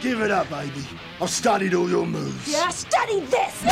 Give it up, baby. I've studied all your moves. Yeah, study this!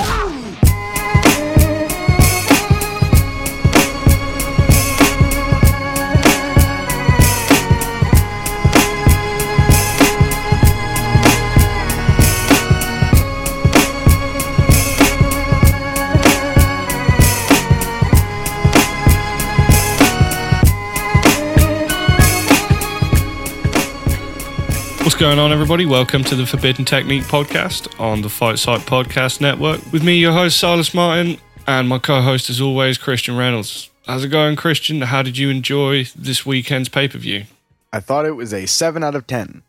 What's going on, everybody? Welcome to the Forbidden Technique podcast on the Fight Site Podcast Network. With me, your host, Silas Martin, and my co host, as always, Christian Reynolds. How's it going, Christian? How did you enjoy this weekend's pay per view? I thought it was a 7 out of 10.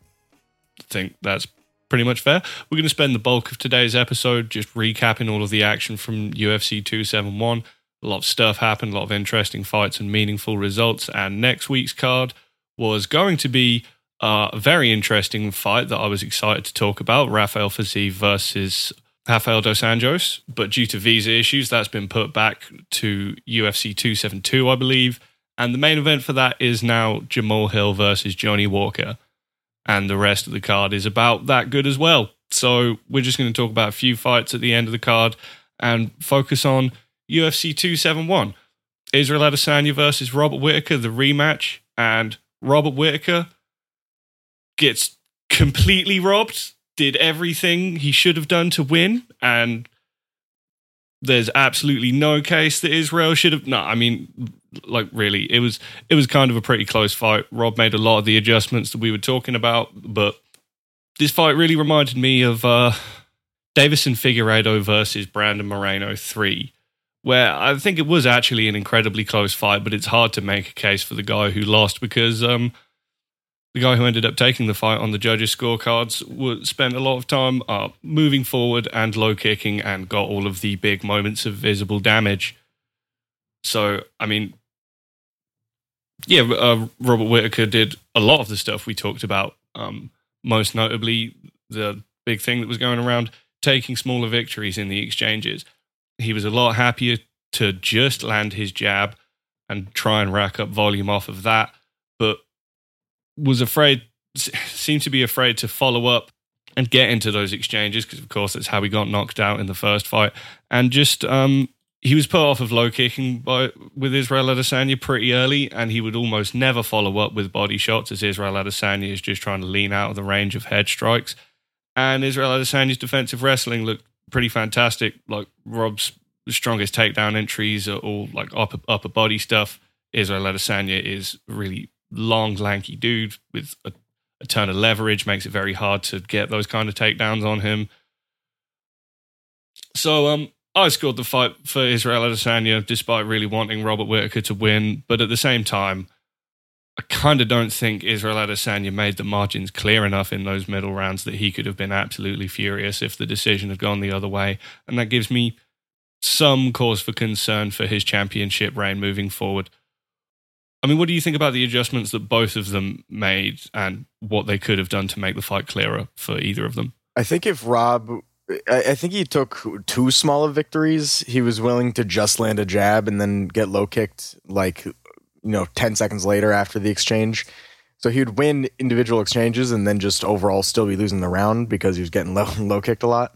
I think that's pretty much fair. We're going to spend the bulk of today's episode just recapping all of the action from UFC 271. A lot of stuff happened, a lot of interesting fights and meaningful results. And next week's card was going to be a very interesting fight that I was excited to talk about Rafael Fiziev versus Rafael Dos Anjos. But due to visa issues, that's been put back to UFC 272, I believe. And the main event for that is now Jamahal Hill versus Johnny Walker. And the rest of the card is about that good as well. So we're just going to talk about a few fights at the end of the card and focus on UFC 271. Israel Adesanya versus Robert Whittaker, the rematch. And Robert Whittaker gets completely robbed, did everything he should have done to win, and there's absolutely no case that Israel should have. No, I mean, like really, it was it was kind of a pretty close fight. Rob made a lot of the adjustments that we were talking about, but this fight really reminded me of uh, Deiveson Figueiredo versus Brandon Moreno three. Where I think it was actually an incredibly close fight, but it's hard to make a case for the guy who lost because um, the guy who ended up taking the fight on the judges' scorecards spent a lot of time uh, moving forward and low kicking and got all of the big moments of visible damage. So, I mean, yeah, uh, Robert Whittaker did a lot of the stuff we talked about. Um, most notably, the big thing that was going around taking smaller victories in the exchanges. He was a lot happier to just land his jab and try and rack up volume off of that, but was afraid, seemed to be afraid to follow up and get into those exchanges because, of course, that's how he got knocked out in the first fight. And just um, he was put off of low kicking by with Israel Adesanya pretty early, and he would almost never follow up with body shots as Israel Adesanya is just trying to lean out of the range of head strikes. And Israel Adesanya's defensive wrestling looked pretty fantastic. Like Rob's strongest takedown entries are all like upper upper body stuff. Israel Adesanya is really long, lanky dude with a, a ton of leverage, makes it very hard to get those kind of takedowns on him. So um, I scored the fight for Israel Adesanya despite really wanting Robert Whittaker to win, but at the same time, I kind of don't think Israel Adesanya made the margins clear enough in those middle rounds that he could have been absolutely furious if the decision had gone the other way, and that gives me some cause for concern for his championship reign moving forward. I mean, what do you think about the adjustments that both of them made and what they could have done to make the fight clearer for either of them? I think if Rob, I, think he took too small of victories. He was willing to just land a jab and then get low kicked like, you know, 10 seconds later after the exchange. So he would win individual exchanges and then just overall still be losing the round because he was getting low, low kicked a lot.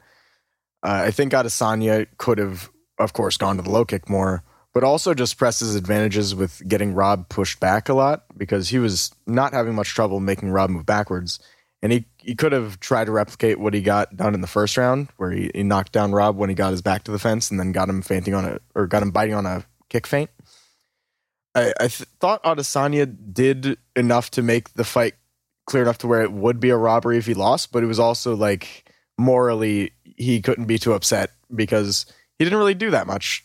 Uh, I think Adesanya could have, of course, gone to the low kick more but also just presses advantages with getting Rob pushed back a lot because he was not having much trouble making Rob move backwards. And he, he could have tried to replicate what he got done in the first round, where he, he knocked down Rob when he got his back to the fence and then got him fainting on a or got him biting on a kick feint. I, I th- thought Adesanya did enough to make the fight clear enough to where it would be a robbery if he lost, but it was also like morally he couldn't be too upset because he didn't really do that much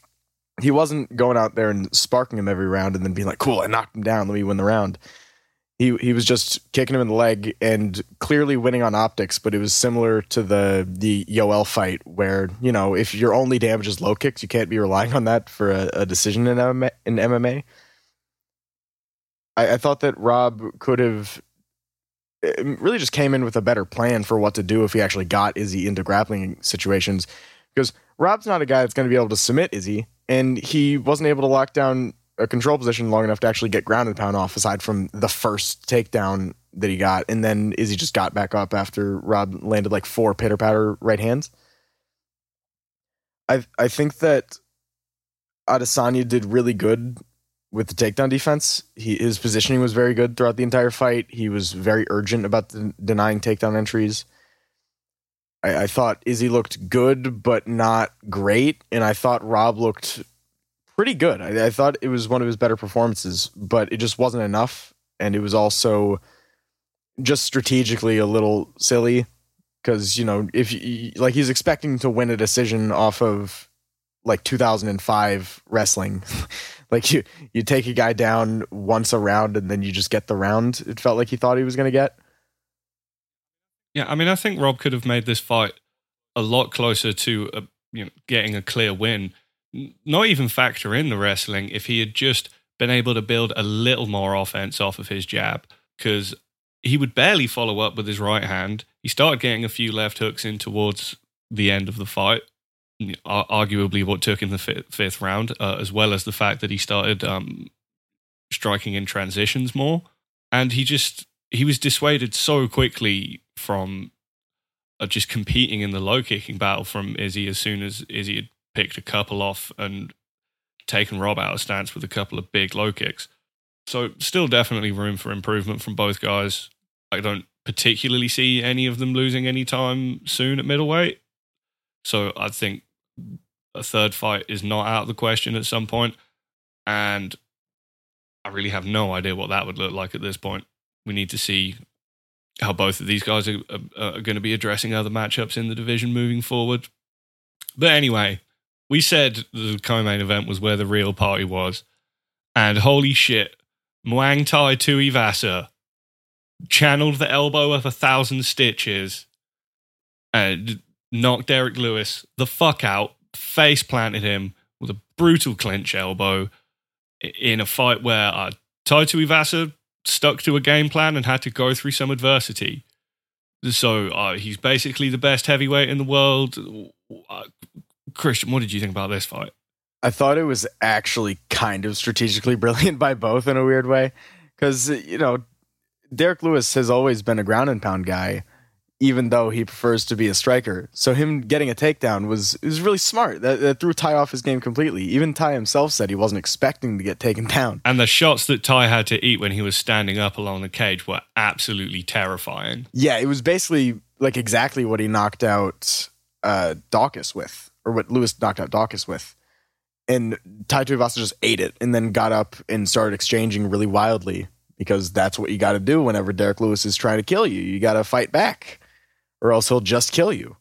he wasn't going out there and sparking him every round and then being like, "Cool, I knocked him down. Let me win the round." He he was just kicking him in the leg and clearly winning on optics. But it was similar to the the Yoel fight where you know if your only damage is low kicks, you can't be relying on that for a, a decision in MMA. In MMA. I, I thought that Rob could have um, really just came in with a better plan for what to do if he actually got Izzy into grappling situations. Because Rob's not a guy that's going to be able to submit Izzy and he wasn't able to lock down a control position long enough to actually get ground and pound off aside from the first takedown that he got, and then Izzy just got back up after Rob landed like four pitter patter right hands. I I think that Adesanya did really good with the takedown defense. He, his positioning was very good throughout the entire fight. He was very urgent about the, denying takedown entries. I, I thought Izzy looked good, but not great, and I thought Rob looked pretty good. I, I thought it was one of his better performances, but it just wasn't enough, and it was also just strategically a little silly because you know if you, like he's expecting to win a decision off of like 2005 wrestling. Like you you take a guy down once a round and then you just get the round it felt like he thought he was going to get yeah i mean i think rob could have made this fight a lot closer to a, you know getting a clear win not even factor in the wrestling if he had just been able to build a little more offense off of his jab because he would barely follow up with his right hand. He started getting a few left hooks in towards the end of the fight, arguably what took him the fifth, fifth round, uh, as well as the fact that he started um, striking in transitions more. And he just he was dissuaded so quickly from uh, just competing in the low kicking battle from Izzy as soon as Izzy had picked a couple off and taken Rob out of stance with a couple of big low kicks. So still definitely room for improvement from both guys. I don't particularly see any of them losing any time soon at middleweight. So I think a third fight is not out of the question at some point. And I really have no idea what that would look like at this point. We need to see how both of these guys are, are, are going to be addressing other matchups in the division moving forward. But anyway, we said the co-main event was where the real party was, and holy shit, Muang Thai Tuivasa channeled the elbow of a thousand stitches and knocked Derrick Lewis the fuck out, face planted him with a brutal clinch elbow in a fight where uh, Tai Tuivasa stuck to a game plan and had to go through some adversity. So uh, he's basically the best heavyweight in the world. Uh, Christian, what did you think about this fight? I thought it was actually kind of strategically brilliant by both in a weird way. Because, you know, Derrick Lewis has always been a ground and pound guy, even though he prefers to be a striker. So him getting a takedown was was really smart. That, that threw Tai off his game completely. Even Tai himself said he wasn't expecting to get taken down. And the shots that Tai had to eat when he was standing up along the cage were absolutely terrifying. Yeah, it was basically like exactly what he knocked out uh, Daukaus with, or what Lewis knocked out Daukaus with. And Tai Tuivasa just ate it and then got up and started exchanging really wildly because that's what you got to do whenever Derrick Lewis is trying to kill you. You got to fight back, or else he'll just kill you.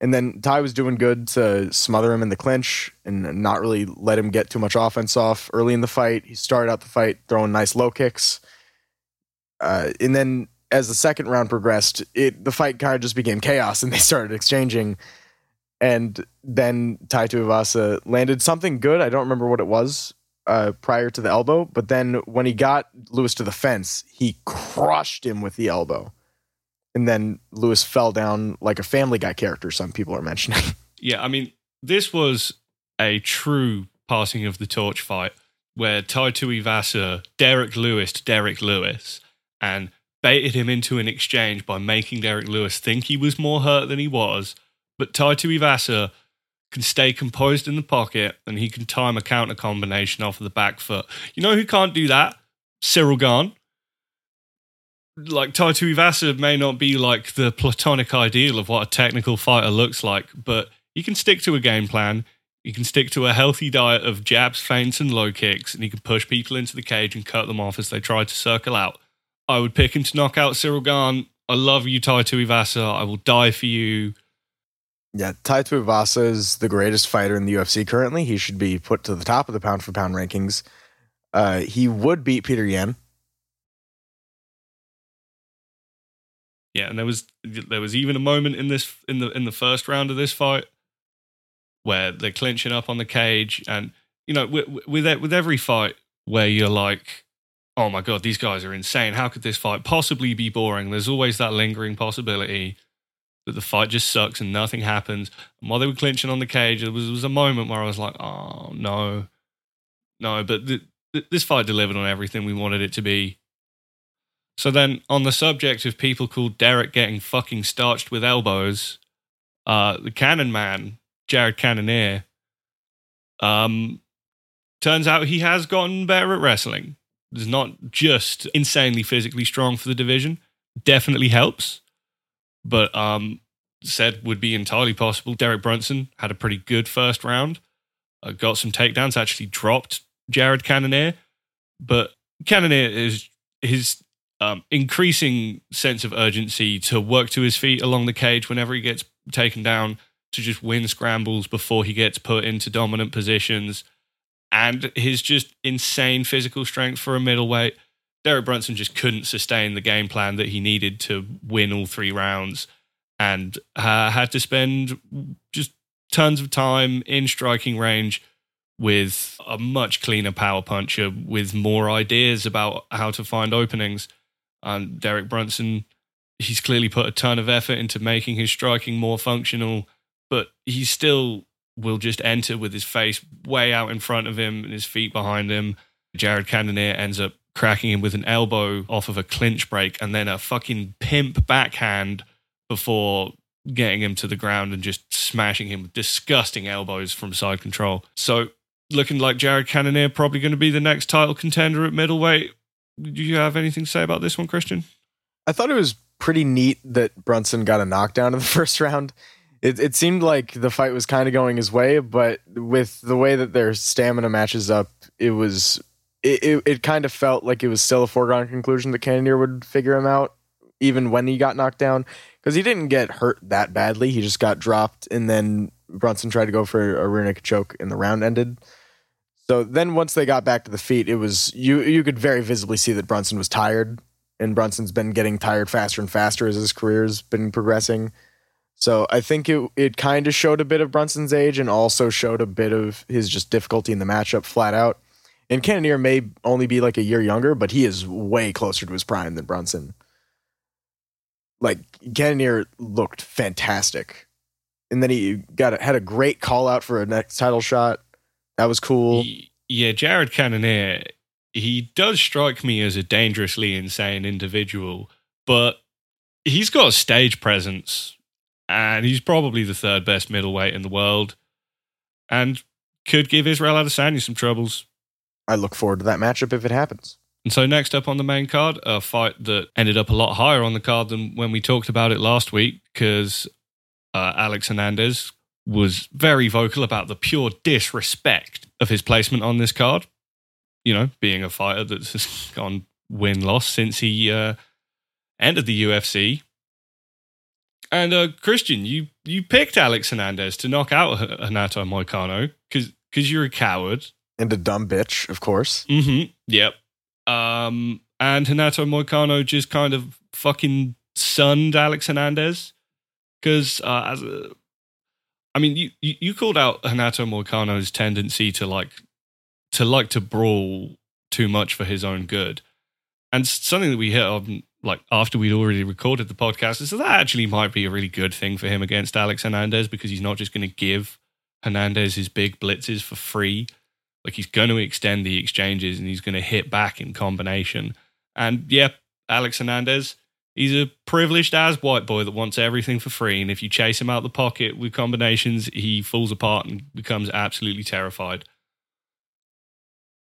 And then Tai was doing good to smother him in the clinch and not really let him get too much offense off early in the fight. He started out the fight throwing nice low kicks. Uh, and then as the second round progressed, it the fight kind of just became chaos and they started exchanging. And then Tai Tuivasa landed something good. I don't remember what it was, uh, prior to the elbow, but then when he got Lewis to the fence, he crushed him with the elbow. And then Lewis fell down like a Family Guy character, some people are mentioning. Yeah, I mean, this was a true passing of the torch fight where Tai Tuivasa, Derrick Lewis to Derrick Lewis, and baited him into an exchange by making Derrick Lewis think he was more hurt than he was. But Tai Tuivasa can stay composed in the pocket and he can time a counter combination off of the back foot. You know who can't do that? Ciryl Gane. Like Tai Tuivasa may not be like the platonic ideal of what a technical fighter looks like, but you can stick to a game plan. You can stick to a healthy diet of jabs, feints, and low kicks, and you can push people into the cage and cut them off as they try to circle out. I would pick him to knock out Ciryl Gane. I love you, Tai Tuivasa. I will die for you. Yeah, Tai Tuivasa is the greatest fighter in the UFC currently. He should be put to the top of the pound for pound rankings. Uh, he would beat Petr Yan. Yeah, and there was there was even a moment in this in the in the first round of this fight where they're clinching up on the cage, and you know with with, with every fight where you're like, oh my god, these guys are insane. How could this fight possibly be boring? There's always that lingering possibility that the fight just sucks and nothing happens. And while they were clinching on the cage, there was, was a moment where I was like, oh, no. No, but this fight delivered on everything we wanted it to be. So then, on the subject of people called Derek getting fucking starched with elbows, uh, the Cannon Man, Jared Cannonier, um, turns out he has gotten better at wrestling. Is not just insanely physically strong for the division, definitely helps, but um, said would be entirely possible. Derek Brunson had a pretty good first round, uh, got some takedowns, actually dropped Jared Cannonier, but Cannonier is his um, increasing sense of urgency to work to his feet along the cage whenever he gets taken down, to just win scrambles before he gets put into dominant positions, and his just insane physical strength for a middleweight. Derek Brunson just couldn't sustain the game plan that he needed to win all three rounds and uh, had to spend just tons of time in striking range with a much cleaner power puncher with more ideas about how to find openings. And Derek Brunson, he's clearly put a ton of effort into making his striking more functional, but he still will just enter with his face way out in front of him and his feet behind him. Jared Cannonier ends up cracking him with an elbow off of a clinch break and then a fucking pimp backhand before getting him to the ground and just smashing him with disgusting elbows from side control. So looking like Jared Cannonier probably going to be the next title contender at middleweight. Do you have anything to say about this one, Christian? I thought it was pretty neat that Brunson got a knockdown in the first round. It, it seemed like the fight was kind of going his way, but with the way that their stamina matches up, it was it, it, it kind of felt like it was still a foregone conclusion that Cannonier would figure him out, even when he got knocked down, because he didn't get hurt that badly. He just got dropped, and then Brunson tried to go for a naked choke, and the round ended. So then once they got back to the feet, it was you you could very visibly see that Brunson was tired and Brunson's been getting tired faster and faster as his career's been progressing. So I think it it kind of showed a bit of Brunson's age and also showed a bit of his just difficulty in the matchup flat out. And Cannonier may only be like a year younger, but he is way closer to his prime than Brunson. Like Cannonier looked fantastic. And then he got a, had a great call out for a next title shot that was cool. Yeah, Jared Cannonier, he does strike me as a dangerously insane individual, but he's got a stage presence and he's probably the third best middleweight in the world and could give Israel Adesanya some troubles. I look forward to that matchup if it happens. And so next up on the main card, a fight that ended up a lot higher on the card than when we talked about it last week because uh, Alex Hernandez was very vocal about the pure disrespect of his placement on this card. You know, being a fighter that's gone win loss since he uh, entered the UFC. And uh, Christian, you you picked Alex Hernandez to knock out Renato Moicano because because you're a coward and a dumb bitch, of course. Mm-hmm. Yep. Um, and Renato Moicano just kind of fucking sunned Alex Hernandez because uh, as a I mean, you, you, called out Renato Moicano's tendency to like to like to brawl too much for his own good, and something that we hit on like after we'd already recorded the podcast is that actually might be a really good thing for him against Alex Hernandez because he's not just going to give Hernandez his big blitzes for free. Like he's going to extend the exchanges and he's going to hit back in combination. And yeah, Alex Hernandez, He's a privileged ass white boy that wants everything for free, and if you chase him out the pocket with combinations, he falls apart and becomes absolutely terrified.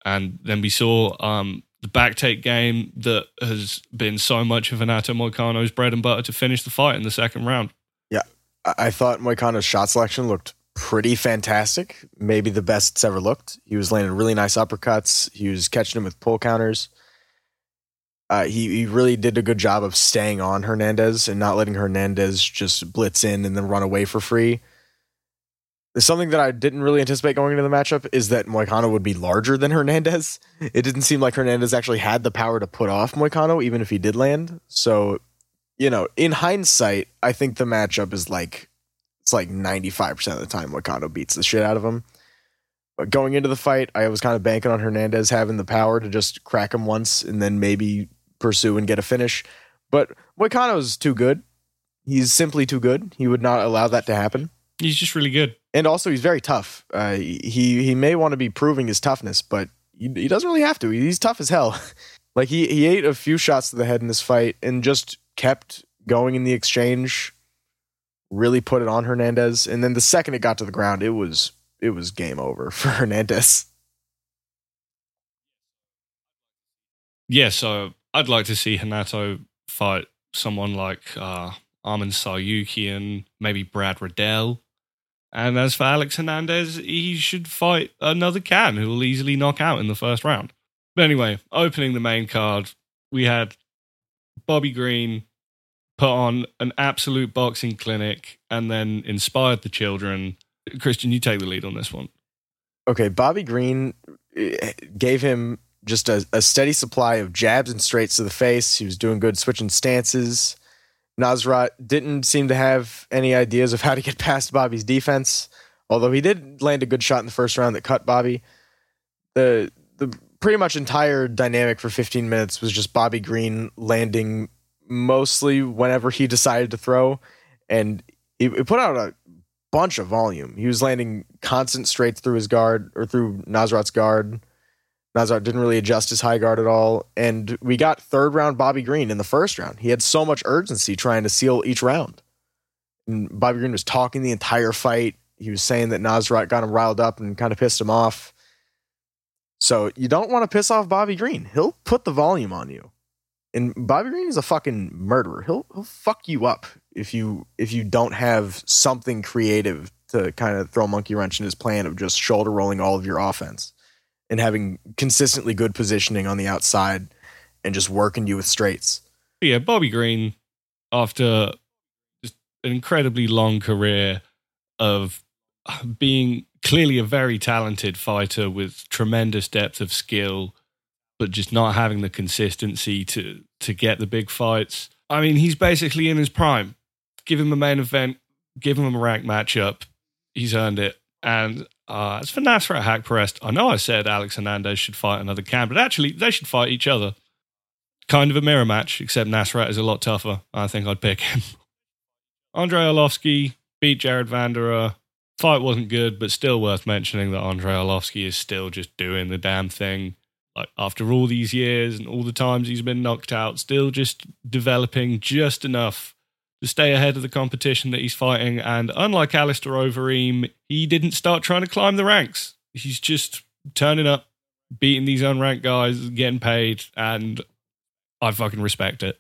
And then we saw um, the back take game that has been so much of Renato Moicano's bread and butter to finish the fight in the second round. Yeah, I thought Moicano's shot selection looked pretty fantastic. Maybe the best it's ever looked. He was landing really nice uppercuts. He was catching him with pull counters uh, he, he really did a good job of staying on Hernandez and not letting Hernandez just blitz in and then run away for free. Something that I didn't really anticipate going into the matchup is that Moicano would be larger than Hernandez. It didn't seem like Hernandez actually had the power to put off Moicano, even if he did land. So, you know, in hindsight, I think the matchup is like it's like 95% of the time Moicano beats the shit out of him. But going into the fight, I was kind of banking on Hernandez having the power to just crack him once and then maybe pursue and get a finish. But is too good. He's simply too good. He would not allow that to happen. He's just really good. And also, he's very tough. Uh, he he may want to be proving his toughness, but he, he doesn't really have to. He's tough as hell. Like he he ate a few shots to the head in this fight and just kept going in the exchange. Really put it on Hernandez, and then the second it got to the ground, it was it was game over for Hernandez. Yeah, so I'd like to see Renato fight someone like uh, Arman Tsarukyan, maybe Brad Riddell. And as for Alex Hernandez, he should fight another can who will easily knock out in the first round. But anyway, opening the main card, we had Bobby Green put on an absolute boxing clinic and then inspired the children. Christian, you take the lead on this one. Okay, Bobby Green eh, gave him just a, a steady supply of jabs and straights to the face. He was doing good switching stances. Nasrat didn't seem to have any ideas of how to get past Bobby's defense, although he did land a good shot in the first round that cut Bobby. The the pretty much entire dynamic for 15 minutes was just Bobby Green landing mostly whenever he decided to throw, and he, he put out a bunch of volume. He was landing constant straights through his guard or through Nasrat's guard. Nasrat didn't really adjust his high guard at all. And we got third round Bobby Green in the first round. He had so much urgency trying to seal each round. And Bobby Green was talking the entire fight. He was saying that Nasrat got him riled up and kind of pissed him off. So you don't want to piss off Bobby Green. He'll put the volume on you. And Bobby Green is a fucking murderer. He'll he'll fuck you up if you if you don't have something creative to kind of throw monkey wrench in his plan of just shoulder rolling all of your offense and having consistently good positioning on the outside and just working you with straights. Yeah, Bobby Green, after just an incredibly long career of being clearly a very talented fighter with tremendous depth of skill, but just not having the consistency to to get the big fights. I mean, he's basically in his prime. Give him a main event, give him a rank matchup. He's earned it. And uh, as for Nasrat Haqparast, I know I said Alex Hernandez should fight another can, but actually they should fight each other. Kind of a mirror match, except Nasrat is a lot tougher. I think I'd pick him. Andrei Arlovski beat Jared Vanderaa. Fight wasn't good, but still worth mentioning that Andrei Arlovski is still just doing the damn thing. Like after all these years and all the times he's been knocked out, still just developing just enough to stay ahead of the competition that he's fighting. And unlike Alistair Overeem, he didn't start trying to climb the ranks. He's just turning up, beating these unranked guys, getting paid, and I fucking respect it.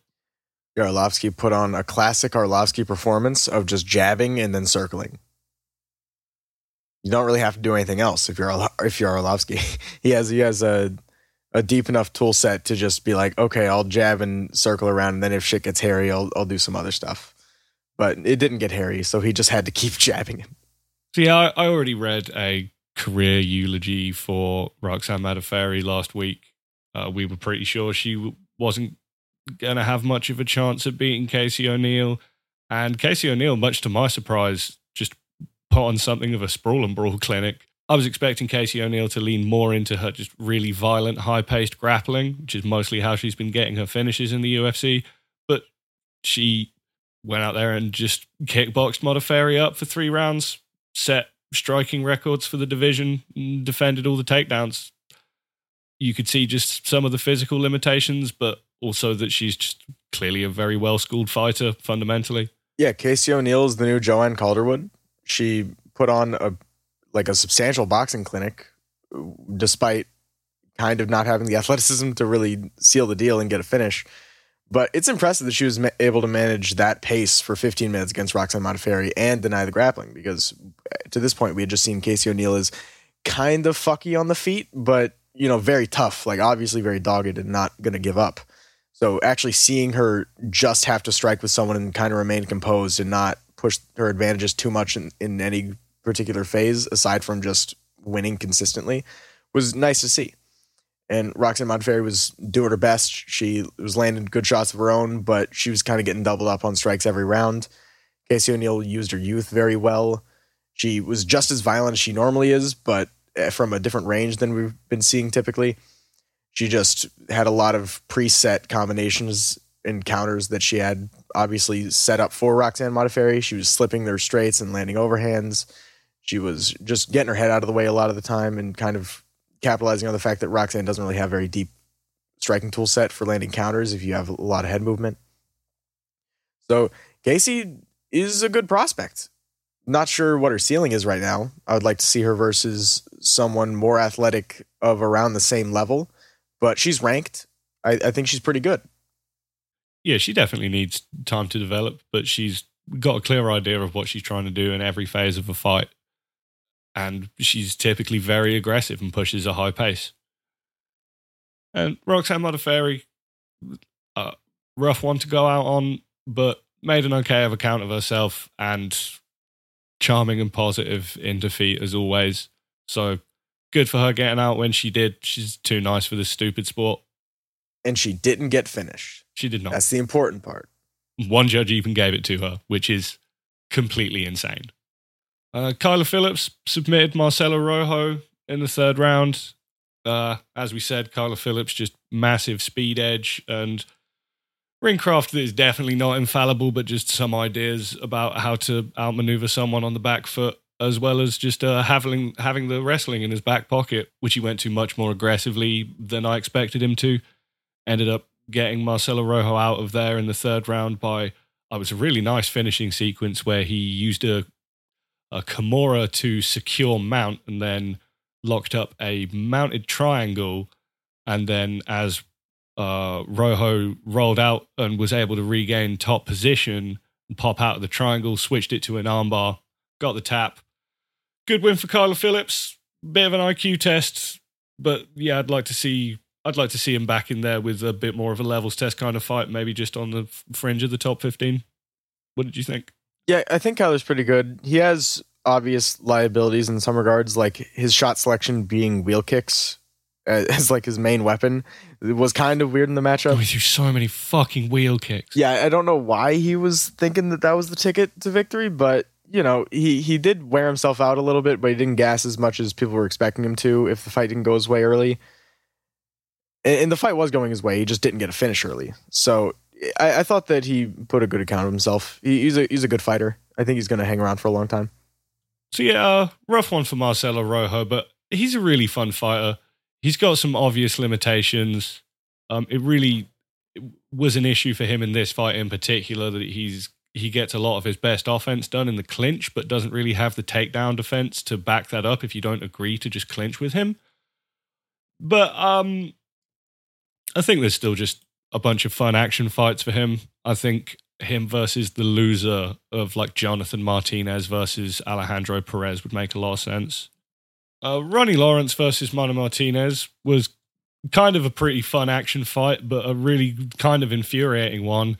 Arlovski put on a classic Arlovski performance of just jabbing and then circling. You don't really have to do anything else if you're if you're Arlovski. he has he has a a deep enough tool set to just be like, okay, I'll jab and circle around, and then if shit gets hairy, I'll I'll do some other stuff. But it didn't get hairy, so he just had to keep jabbing him. See, I, I already read a career eulogy for Roxanne Modafferi last week. Uh, we were pretty sure she wasn't going to have much of a chance at beating Casey O'Neill. And Casey O'Neill, much to my surprise, just put on something of a sprawl and brawl clinic I was expecting Casey O'Neill to lean more into her just really violent, high paced grappling, which is mostly how she's been getting her finishes in the UFC. But she went out there and just kickboxed Modafferi up for three rounds, set striking records for the division, defended all the takedowns. You could see just some of the physical limitations, but also that she's just clearly a very well schooled fighter fundamentally. Yeah, Casey O'Neill is the new Joanne Calderwood. She put on a like a substantial boxing clinic, despite kind of not having the athleticism to really seal the deal and get a finish. But it's impressive that she was ma- able to manage that pace for 15 minutes against Roxanne Modafferi and deny the grappling because uh, to this point we had just seen Casey O'Neill as kind of fucky on the feet, but you know very tough, like obviously very dogged and not going to give up. So actually seeing her just have to strike with someone and kind of remain composed and not push her advantages too much in, in any particular phase, aside from just winning consistently, was nice to see. And Roxanne Modafferi was doing her best. She was landing good shots of her own, but she was kind of getting doubled up on strikes every round. Casey O'Neill used her youth very well. She was just as violent as she normally is, but eh, from a different range than we've been seeing typically. She just had a lot of preset combinations and counters that she had obviously set up for Roxanne Modafferi. She was slipping their straights and landing overhands she was just getting her head out of the way a lot of the time and kind of capitalizing on the fact that Roxanne doesn't really have very deep striking tool set for landing counters if you have a lot of head movement. So Casey is a good prospect. Not sure what her ceiling is right now. I would like to see her versus someone more athletic of around the same level, but she's ranked. I, I think she's pretty good. Yeah, she definitely needs time to develop, but she's got a clear idea of what she's trying to do in every phase of a fight. And she's typically very aggressive and pushes a high pace. And Roxanne Modafferi, uh, rough one to go out on, but made an okay of account of herself and charming and positive in defeat as always. So good for her getting out when she did. She's too nice for this stupid sport. And she didn't get finished. She did not. That's the important part. One judge even gave it to her, which is completely insane. Uh, Phillips submitted Marcelo Rojo in the third round. Uh, as we said, Kyler Phillips just massive speed edge and Ringcraft is definitely not infallible, but just some ideas about how to outmaneuver someone on the back foot, as well as just uh, having having the wrestling in his back pocket, which he went to much more aggressively than I expected him to. Ended up getting Marcelo Rojo out of there in the third round by it was a really nice finishing sequence where he used a a Kimura to secure mount and then locked up a mounted triangle and then as uh, Rojo rolled out and was able to regain top position and pop out of the triangle, switched it to an armbar, got the tap. Good win for Kyler Phillips. Bit of an IQ test, but yeah, I'd like to see I'd like to see him back in there with a bit more of a levels test kind of fight, maybe just on the fringe of the top 15. What did you think? Yeah, I think Kyler's pretty good. He has obvious liabilities in some regards, like his shot selection being wheel kicks uh, as like his main weapon. It was kind of weird in the matchup. We threw so many fucking wheel kicks. Yeah, I don't know why he was thinking that that was the ticket to victory, but you know, he he did wear himself out a little bit, but he didn't gas as much as people were expecting him to if the fight didn't go his way early. And, and the fight was going his way, he just didn't get a finish early. So I, I thought that he put a good account of himself. He, he's a he's a good fighter. I think he's going to hang around for a long time. So yeah, uh, rough one for Marcelo Rojo, but he's a really fun fighter. He's got some obvious limitations. Um, it really was an issue for him in this fight in particular that he's he gets a lot of his best offense done in the clinch, but doesn't really have the takedown defense to back that up if you don't agree to just clinch with him. But um, I think there's still just a bunch of fun action fights for him. I think him versus the loser of like Jonathan Martinez versus Alejandro Perez would make a lot of sense. Uh, Ronnie Lawrence versus Mana Martinez was kind of a pretty fun action fight, but a really kind of infuriating one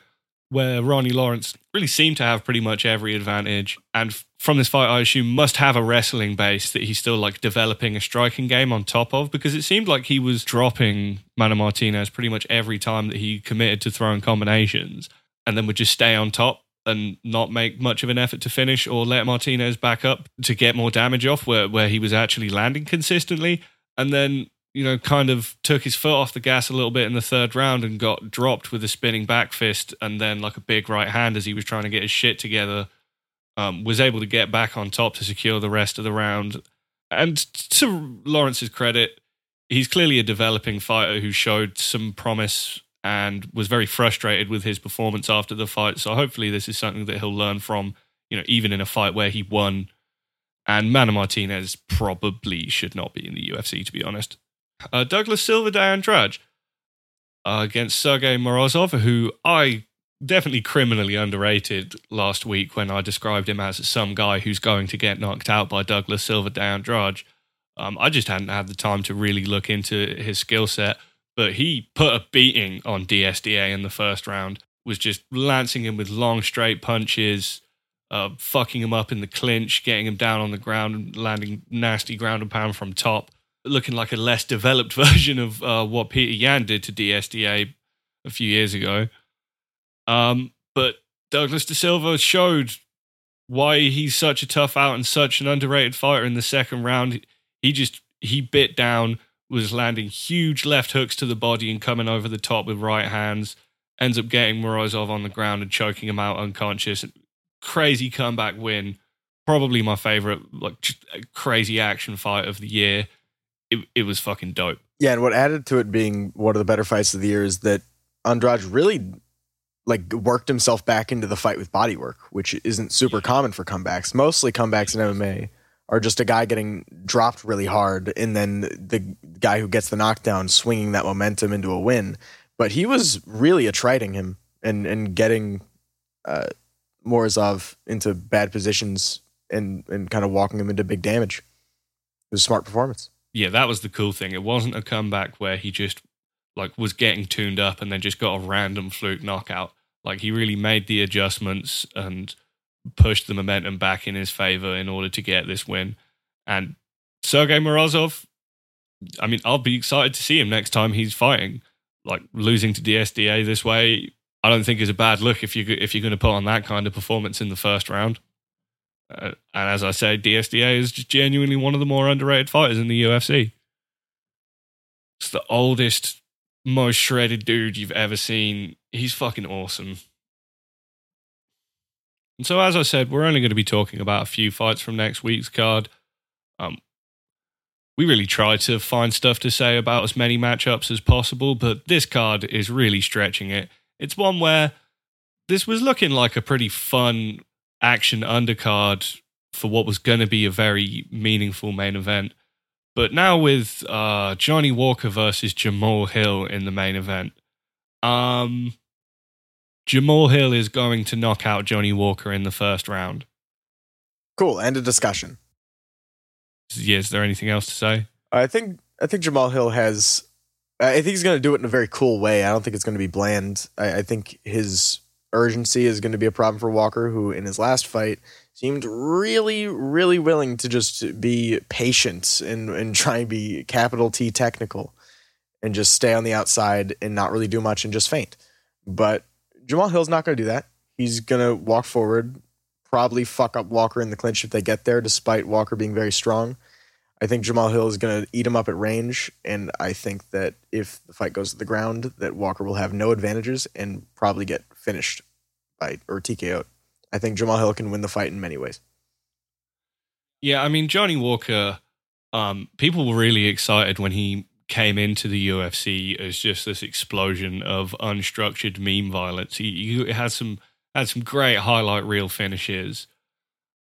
where Ronnie Lawrence really seemed to have pretty much every advantage. And from this fight, I assume must have a wrestling base that he's still like developing a striking game on top of because it seemed like he was dropping Mana Martinez pretty much every time that he committed to throwing combinations and then would just stay on top and not make much of an effort to finish or let Martinez back up to get more damage off where, where he was actually landing consistently. And then, you know, kind of took his foot off the gas a little bit in the third round and got dropped with a spinning back fist and then like a big right hand as he was trying to get his shit together. Um, was able to get back on top to secure the rest of the round. And to Lawrence's credit, he's clearly a developing fighter who showed some promise and was very frustrated with his performance after the fight. So hopefully this is something that he'll learn from, you know, even in a fight where he won. And Mana Martinez probably should not be in the UFC, to be honest. Uh, Douglas Silva de Andrade uh, against Sergey Morozov, who I definitely criminally underrated last week when I described him as some guy who's going to get knocked out by Douglas Silva de Andrade. Um, I just hadn't had the time to really look into his skill set but he put a beating on DSDA in the first round. Was just lancing him with long straight punches, uh, fucking him up in the clinch, getting him down on the ground, landing nasty ground and pound from top. Looking like a less developed version of uh, what Petr Yan did to DSDA a few years ago. Um, but Douglas De Silva showed why he's such a tough out and such an underrated fighter in the second round. He just he bit down was landing huge left hooks to the body and coming over the top with right hands. Ends up getting Morozov on the ground and choking him out unconscious. Crazy comeback win. Probably my favorite, like crazy action fight of the year. It it was fucking dope. Yeah, and what added to it being one of the better fights of the year is that Andrade really like worked himself back into the fight with body work, which isn't super common for comebacks. Mostly comebacks in MMA are just a guy getting dropped really hard and then the guy who gets the knockdown swinging that momentum into a win. But he was really attriting him and and getting uh, Morozov into bad positions and and kind of walking him into big damage. It was a smart performance. Yeah, that was the cool thing. It wasn't a comeback where he just like was getting tuned up and then just got a random fluke knockout. Like he really made the adjustments and pushed the momentum back in his favor in order to get this win. And Sergey Morozov, I mean, I'll be excited to see him next time he's fighting. Like losing to DSDA this way, I don't think is a bad look if you if you're going to put on that kind of performance in the first round. Uh, and as I said, DSDA is just genuinely one of the more underrated fighters in the UFC. It's the oldest, most shredded dude you've ever seen. He's fucking awesome. And so, as I said, we're only going to be talking about a few fights from next week's card. Um, we really try to find stuff to say about as many matchups as possible, but this card is really stretching it. It's one where this was looking like a pretty fun action undercard for what was going to be a very meaningful main event. But now with uh, Johnny Walker versus Jamahal Hill in the main event, um, Jamahal Hill is going to knock out Johnny Walker in the first round. Cool. End of discussion. Yeah, is there anything else to say? I think I think Jamahal Hill has. I think he's going to do it in a very cool way. I don't think it's going to be bland. I, I think his urgency is going to be a problem for Walker, who in his last fight seemed really, really willing to just be patient and and try and be capital T technical, and just stay on the outside and not really do much and just faint. But Jamahal Hill's not going to do that. He's going to walk forward, probably fuck up Walker in the clinch if they get there, despite Walker being very strong. I think Jamahal Hill is going to eat him up at range, and I think that if the fight goes to the ground, that Walker will have no advantages and probably get finished by or TKO'd. I think Jamahal Hill can win the fight in many ways. Yeah, I mean Johnny Walker. Um, people were really excited when he came into the UFC as just this explosion of unstructured meme violence. He, he had some had some great highlight reel finishes.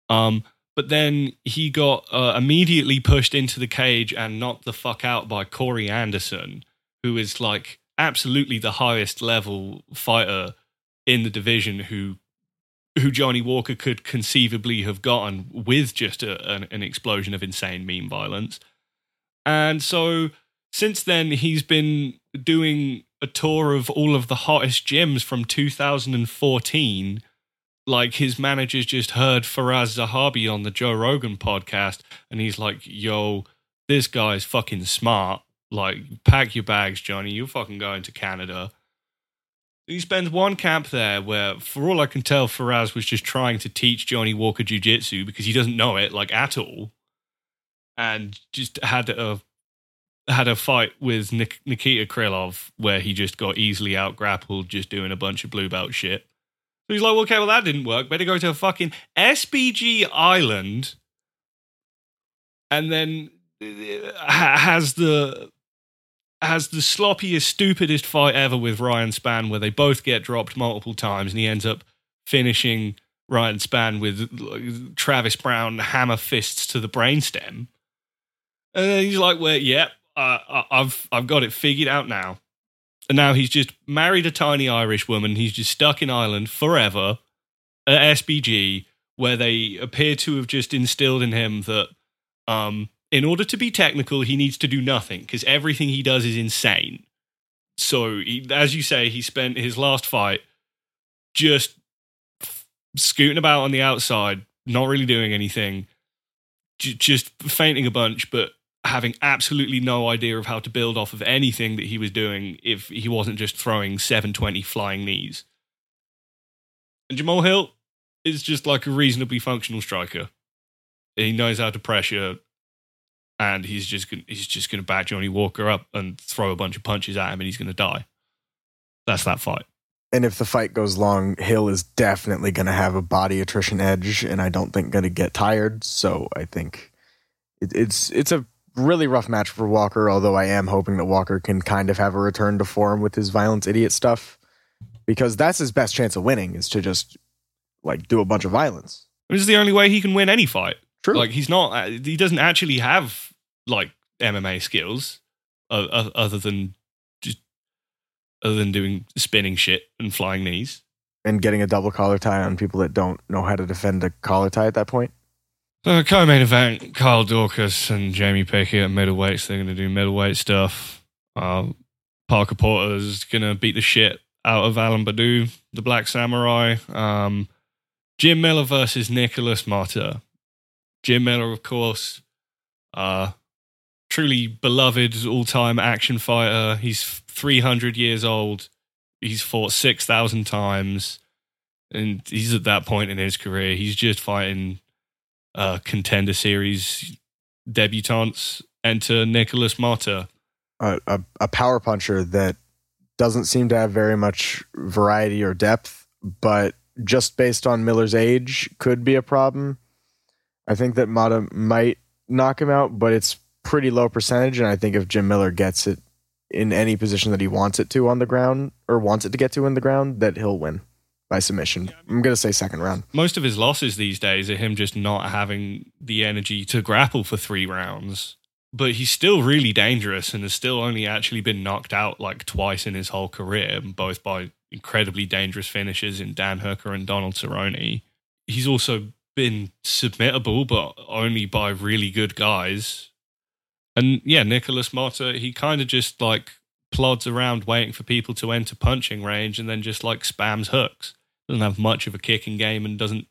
Um, but then he got uh, immediately pushed into the cage and knocked the fuck out by Corey Anderson, who is like absolutely the highest level fighter in the division who who Johnny Walker could conceivably have gotten with just a, an, an explosion of insane meme violence. And so since then, he's been doing a tour of all of the hottest gyms from 2014 like his managers just heard Firas Zahabi on the Joe Rogan podcast, and he's like, "Yo, this guy's fucking smart. Like, pack your bags, Johnny. You're fucking going to Canada." He spends one camp there where, for all I can tell, Firas was just trying to teach Johnny Walker Jiu Jitsu because he doesn't know it like at all, and just had a had a fight with Nik- Nikita Krylov where he just got easily out grappled just doing a bunch of blue belt shit. So he's like, okay, well, that didn't work. Better go to a fucking SBG Ireland and then uh, has the has the sloppiest, stupidest fight ever with Ryan Spann, where they both get dropped multiple times, and he ends up finishing Ryan Spann with Travis Browne hammer fists to the brainstem. And then he's like, "Well, yeah, uh, I've I've got it figured out now." And now he's just married a tiny Irish woman. He's just stuck in Ireland forever at SBG, where they appear to have just instilled in him that um, in order to be technical, he needs to do nothing because everything he does is insane. So, he, as you say, he spent his last fight just scooting about on the outside, not really doing anything, j- just fainting a bunch, but having absolutely no idea of how to build off of anything that he was doing if he wasn't just throwing 720 flying knees. And Jamahal Hill is just like a reasonably functional striker. He knows how to pressure, and he's just gonna, he's just going to back Johnny Walker up and throw a bunch of punches at him, and he's going to die. That's that fight. And if the fight goes long, Hill is definitely going to have a body attrition edge, and I don't think going to get tired. So I think it, it's it's a really rough match for Walker, although I am hoping that Walker can kind of have a return to form with his violence idiot stuff. Because that's his best chance of winning is to just like do a bunch of violence. This is the only way he can win any fight. True. Like he's not. uh, He doesn't actually have like MMA skills, uh, uh, other than just other than doing spinning shit and flying knees. and getting a double collar tie on people that don't know how to defend a collar tie at that point. So co-main event: Kyle Daukaus and Jamie Pickett at middleweights. They're going to do middleweight stuff. Uh, Parker Porter's going to beat the shit out of Alan Baudot, the Black Samurai. Um, Jim Miller versus Nikolas Motta. Jim Miller, of course, uh, truly beloved all-time action fighter. He's 300 years old. He's fought 6,000 times. And he's at that point in his career. He's just fighting uh, contender series debutantes. Enter Nikolas Motta. A, a, a power puncher that doesn't seem to have very much variety or depth, but just based on Miller's age could be a problem. I think that Motta might knock him out, but it's pretty low percentage. And I think if Jim Miller gets it in any position that he wants it to on the ground or wants it to get to in the ground, that he'll win by submission. I'm going to say second round. Most of his losses these days are him just not having the energy to grapple for three rounds. But he's still really dangerous and has still only actually been knocked out like twice in his whole career, both by incredibly dangerous finishes in Dan Hooker and Donald Cerrone. He's also been submittable, but only by really good guys. And yeah, Nikolas Motta, he kind of just like plods around waiting for people to enter punching range and then just like spams hooks. Doesn't have much of a kicking game and doesn't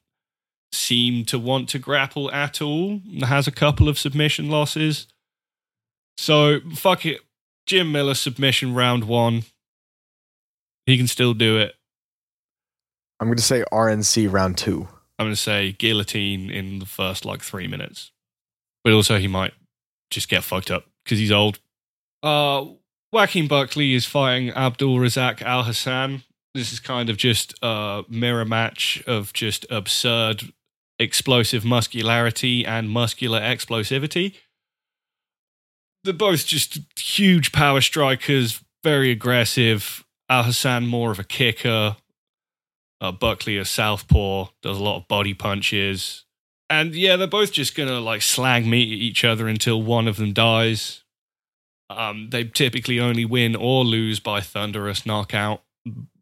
seem to want to grapple at all. Has a couple of submission losses. So fuck it. Jim Miller submission round one. He can still do it. I'm going to say RNC round two. I'm going to say guillotine in the first like three minutes. But also, he might just get fucked up because he's old. Uh, Joaquin Buckley is fighting Abdul Razak Al Hassan. This is kind of just a mirror match of just absurd explosive muscularity and muscular explosivity. They're both just huge power strikers, very aggressive. Al Hassan more of a kicker. Uh, Buckley a southpaw, does a lot of body punches. And yeah, they're both just gonna like slag meat at each other until one of them dies. Um, they typically only win or lose by thunderous knockout.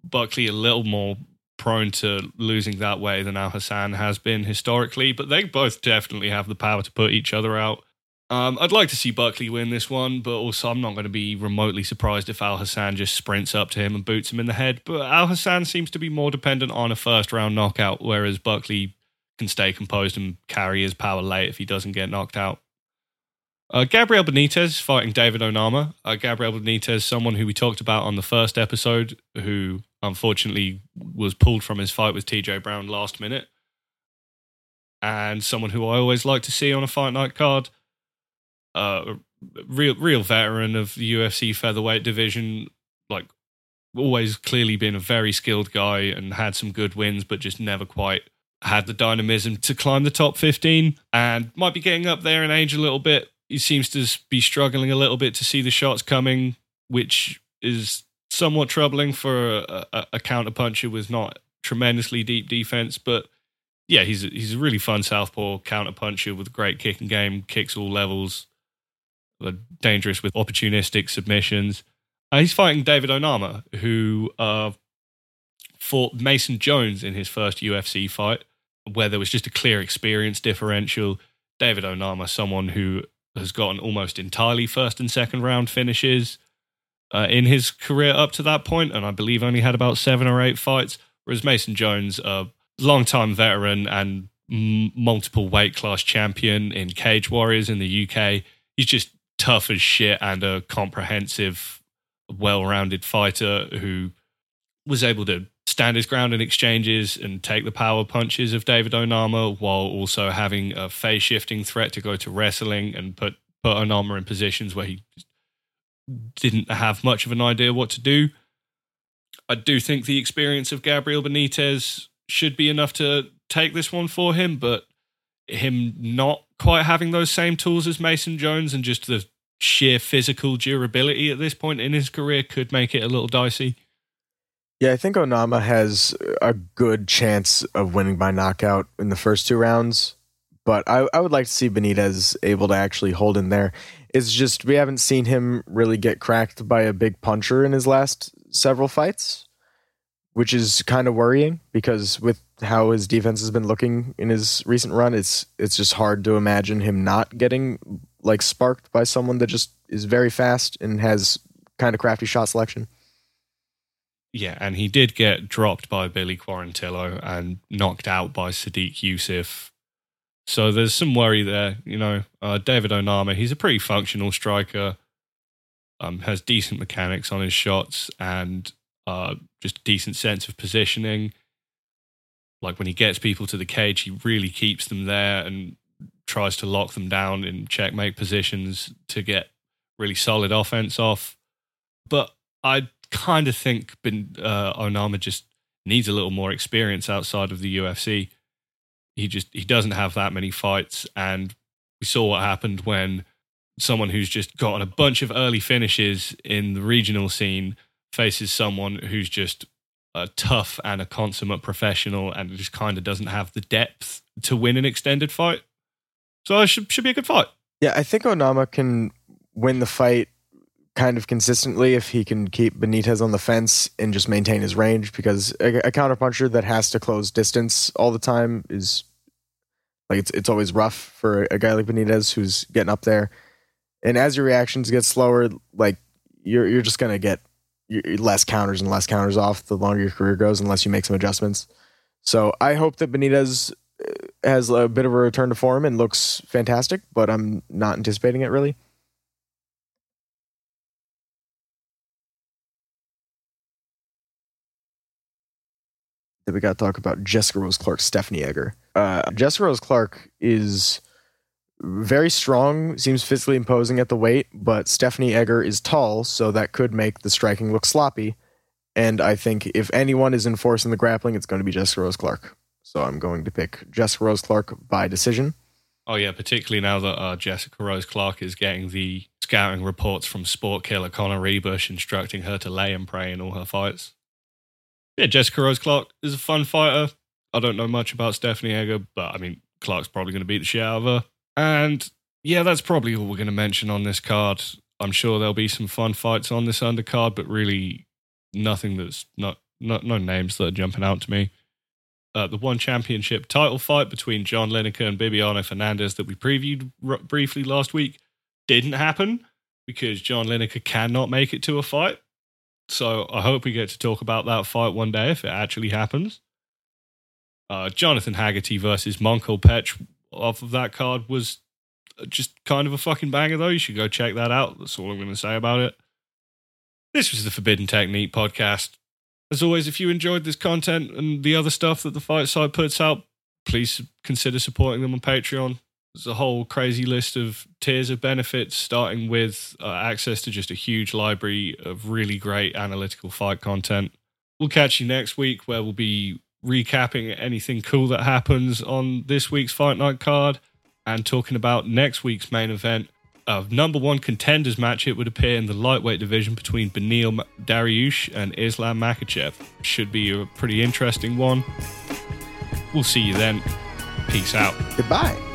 Buckley a little more prone to losing that way than Al Hassan has been historically, but they both definitely have the power to put each other out. Um, I'd like to see Buckley win this one, but also I'm not going to be remotely surprised if Al Hassan just sprints up to him and boots him in the head. But Al Hassan seems to be more dependent on a first round knockout, whereas Buckley can stay composed and carry his power late if he doesn't get knocked out. Uh, Gabriel Benitez fighting David Onama. Uh, Gabriel Benitez, someone who we talked about on the first episode, who unfortunately was pulled from his fight with TJ Brown last minute, and someone who I always like to see on a fight night card. Uh, real, real veteran of the UFC featherweight division, like always clearly been a very skilled guy and had some good wins, but just never quite had the dynamism to climb the top 15 and might be getting up there in age a little bit. He seems to be struggling a little bit to see the shots coming, which is somewhat troubling for a, a, a counterpuncher with not tremendously deep defense. But yeah, he's a, he's a really fun southpaw counterpuncher with a great kicking game, kicks all levels, dangerous with opportunistic submissions. Uh, he's fighting David Onama, who uh, fought Mason Jones in his first UFC fight, where there was just a clear experience differential. David Onama, someone who has gotten almost entirely first and second round finishes uh, in his career up to that point, and I believe only had about seven or eight fights. Whereas Mason Jones, a longtime veteran and m- multiple weight class champion in Cage Warriors in the UK, he's just tough as shit and a comprehensive, well rounded fighter who was able to stand his ground in exchanges and take the power punches of David Onama while also having a phase shifting threat to go to wrestling and put, put Onama in positions where he didn't have much of an idea what to do. I do think the experience of Gabriel Benitez should be enough to take this one for him, but him not quite having those same tools as Mason Jones and just the sheer physical durability at this point in his career could make it a little dicey. Yeah, I think Onama has a good chance of winning by knockout in the first two rounds, but I, I would like to see Benitez able to actually hold in there. It's just we haven't seen him really get cracked by a big puncher in his last several fights, which is kind of worrying because with how his defense has been looking in his recent run, it's it's just hard to imagine him not getting like sparked by someone that just is very fast and has kind of crafty shot selection. Yeah, and he did get dropped by Billy Quarantillo and knocked out by Sodiq Yusuff. So there's some worry there. You know, uh, David Onama, he's a pretty functional striker, um, has decent mechanics on his shots and uh, just decent sense of positioning. Like when he gets people to the cage, he really keeps them there and tries to lock them down in checkmate positions to get really solid offense off. But I kind of think ben, uh, Onama just needs a little more experience outside of the UFC. He just he doesn't have that many fights, and we saw what happened when someone who's just gotten a bunch of early finishes in the regional scene faces someone who's just a tough and a consummate professional and just kind of doesn't have the depth to win an extended fight. So it should should be a good fight. Yeah, I think Onama can win the fight kind of consistently if he can keep Benitez on the fence and just maintain his range because a, a counterpuncher that has to close distance all the time is like it's it's always rough for a guy like Benitez who's getting up there. And as your reactions get slower, like you're you're just gonna get less counters and less counters off the longer your career goes, unless you make some adjustments. So I hope that Benitez has a bit of a return to form and looks fantastic, but I'm not anticipating it really. that we got to talk about Jessica Rose Clark, Stephanie Egger. Uh, Jessica Rose Clark is very strong, seems physically imposing at the weight, but Stephanie Egger is tall, so that could make the striking look sloppy. And I think if anyone is enforcing the grappling, it's going to be Jessica Rose Clark. So I'm going to pick Jessica Rose Clark by decision. Oh yeah, particularly now that uh, Jessica Rose Clark is getting the scouting reports from sport killer Connor Ruebusch instructing her to lay and pray in all her fights yeah, Jessica Rose Clark is a fun fighter. I don't know much about Stephanie Egger, but I mean, Clark's probably going to beat the shit out of her. And yeah, that's probably all we're going to mention on this card. I'm sure there'll be some fun fights on this undercard, but really nothing that's not, not no names that are jumping out to me. Uh, the one championship title fight between John Lineker and Bibiano Fernandes that we previewed r- briefly last week didn't happen because John Lineker cannot make it to a fight. So I hope we get to talk about that fight one day if it actually happens. Uh, Jonathan Haggerty versus Mongkolpetch off of that card was just kind of a fucking banger, though. You should go check that out. That's all I'm going to say about it. This was the Forbidden Technique podcast. As always, if you enjoyed this content and the other stuff that the fight site puts out, please consider supporting them on Patreon. There's a whole crazy list of tiers of benefits, starting with uh, access to just a huge library of really great analytical fight content. We'll catch you next week where we'll be recapping anything cool that happens on this week's Fight Night card and talking about next week's main event. Of number one contenders match, it would appear in the lightweight division between Beneil Dariush and Islam Makhachev. Should be a pretty interesting one. We'll see you then. Peace out. Goodbye.